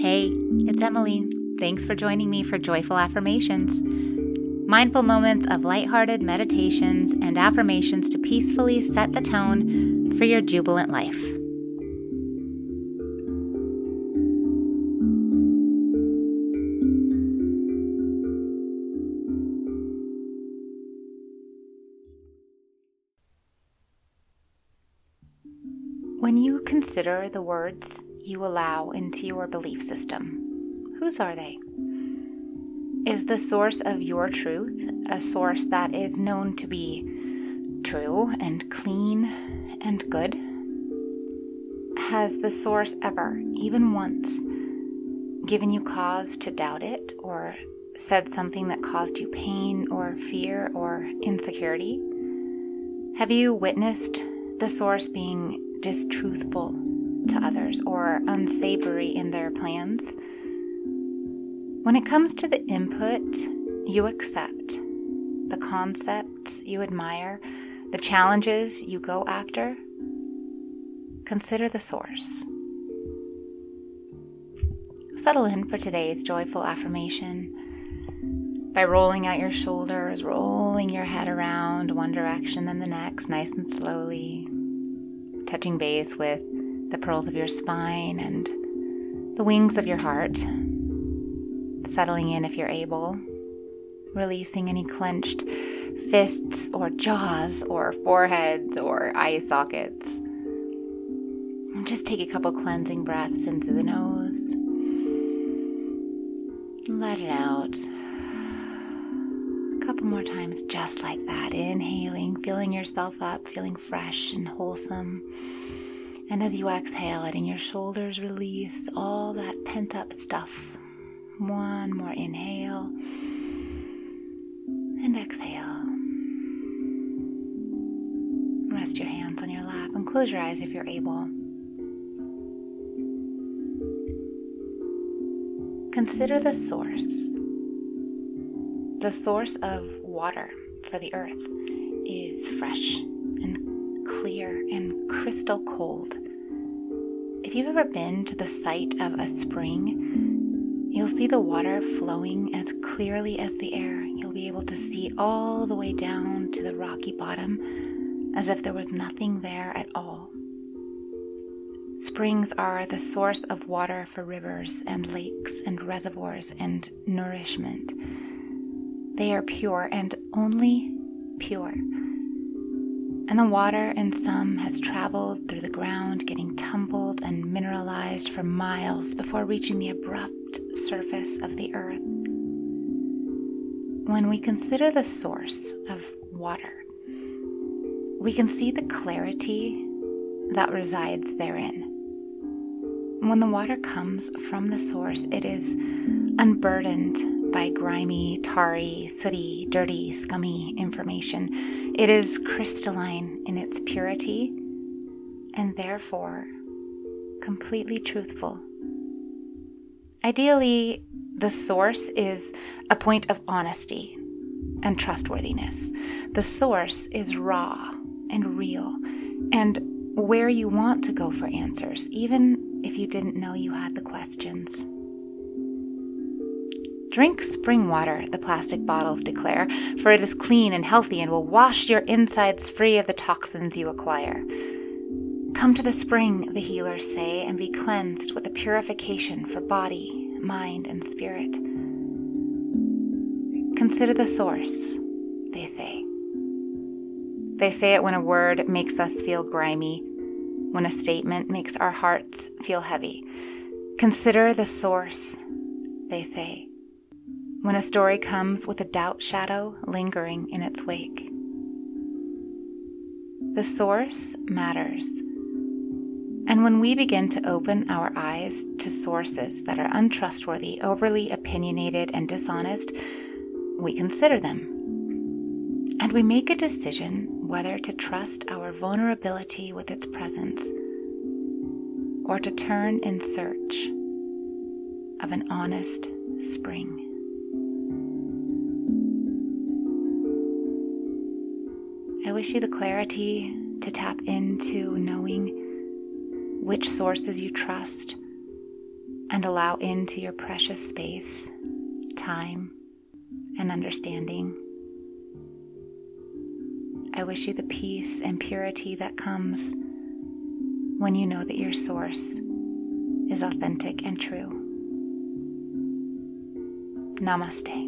Hey, it's Emily. Thanks for joining me for Joyful Affirmations. Mindful moments of lighthearted meditations and affirmations to peacefully set the tone for your jubilant life. When you consider the words you allow into your belief system, whose are they? Is the source of your truth a source that is known to be true and clean and good? Has the source ever, even once, given you cause to doubt it or said something that caused you pain or fear or insecurity? Have you witnessed the source being distruthful to others or unsavory in their plans. When it comes to the input you accept, the concepts you admire, the challenges you go after, consider the source. Settle in for today's joyful affirmation by rolling out your shoulders, rolling your head around one direction, then the next, nice and slowly touching base with the pearls of your spine and the wings of your heart, settling in if you're able, releasing any clenched fists or jaws or foreheads or eye sockets. And just take a couple cleansing breaths in through the nose. Let it out. A couple more times, just like that. Inhaling, filling yourself up, feeling fresh and wholesome. And as you exhale, letting your shoulders release all that pent up stuff. One more inhale and exhale. Rest your hands on your lap and close your eyes if you're able. Consider the source. The source of water for the earth is fresh and clear and crystal cold. If you've ever been to the site of a spring, you'll see the water flowing as clearly as the air. You'll be able to see all the way down to the rocky bottom as if there was nothing there at all. Springs are the source of water for rivers and lakes and reservoirs and nourishment. They are pure and only pure. And the water in some has traveled through the ground, getting tumbled and mineralized for miles before reaching the abrupt surface of the earth. When we consider the source of water, we can see the clarity that resides therein. When the water comes from the source, it is unburdened by grimy, tarry, sooty, dirty, scummy information. It is crystalline in its purity and therefore completely truthful. Ideally, the source is a point of honesty and trustworthiness. The source is raw and real and where you want to go for answers, even if you didn't know you had the questions. Drink spring water, the plastic bottles declare, for it is clean and healthy and will wash your insides free of the toxins you acquire. Come to the spring, the healers say, and be cleansed with a purification for body, mind, and spirit. Consider the source, they say. They say it when a word makes us feel grimy, when a statement makes our hearts feel heavy. Consider the source, they say, when a story comes with a doubt shadow lingering in its wake. The source matters. And when we begin to open our eyes to sources that are untrustworthy, overly opinionated, and dishonest, we consider them. And we make a decision whether to trust our vulnerability with its presence or to turn in search of an honest spring. Wish you the clarity to tap into knowing which sources you trust and allow into your precious space, time, and understanding. I wish you the peace and purity that comes when you know that your source is authentic and true. Namaste.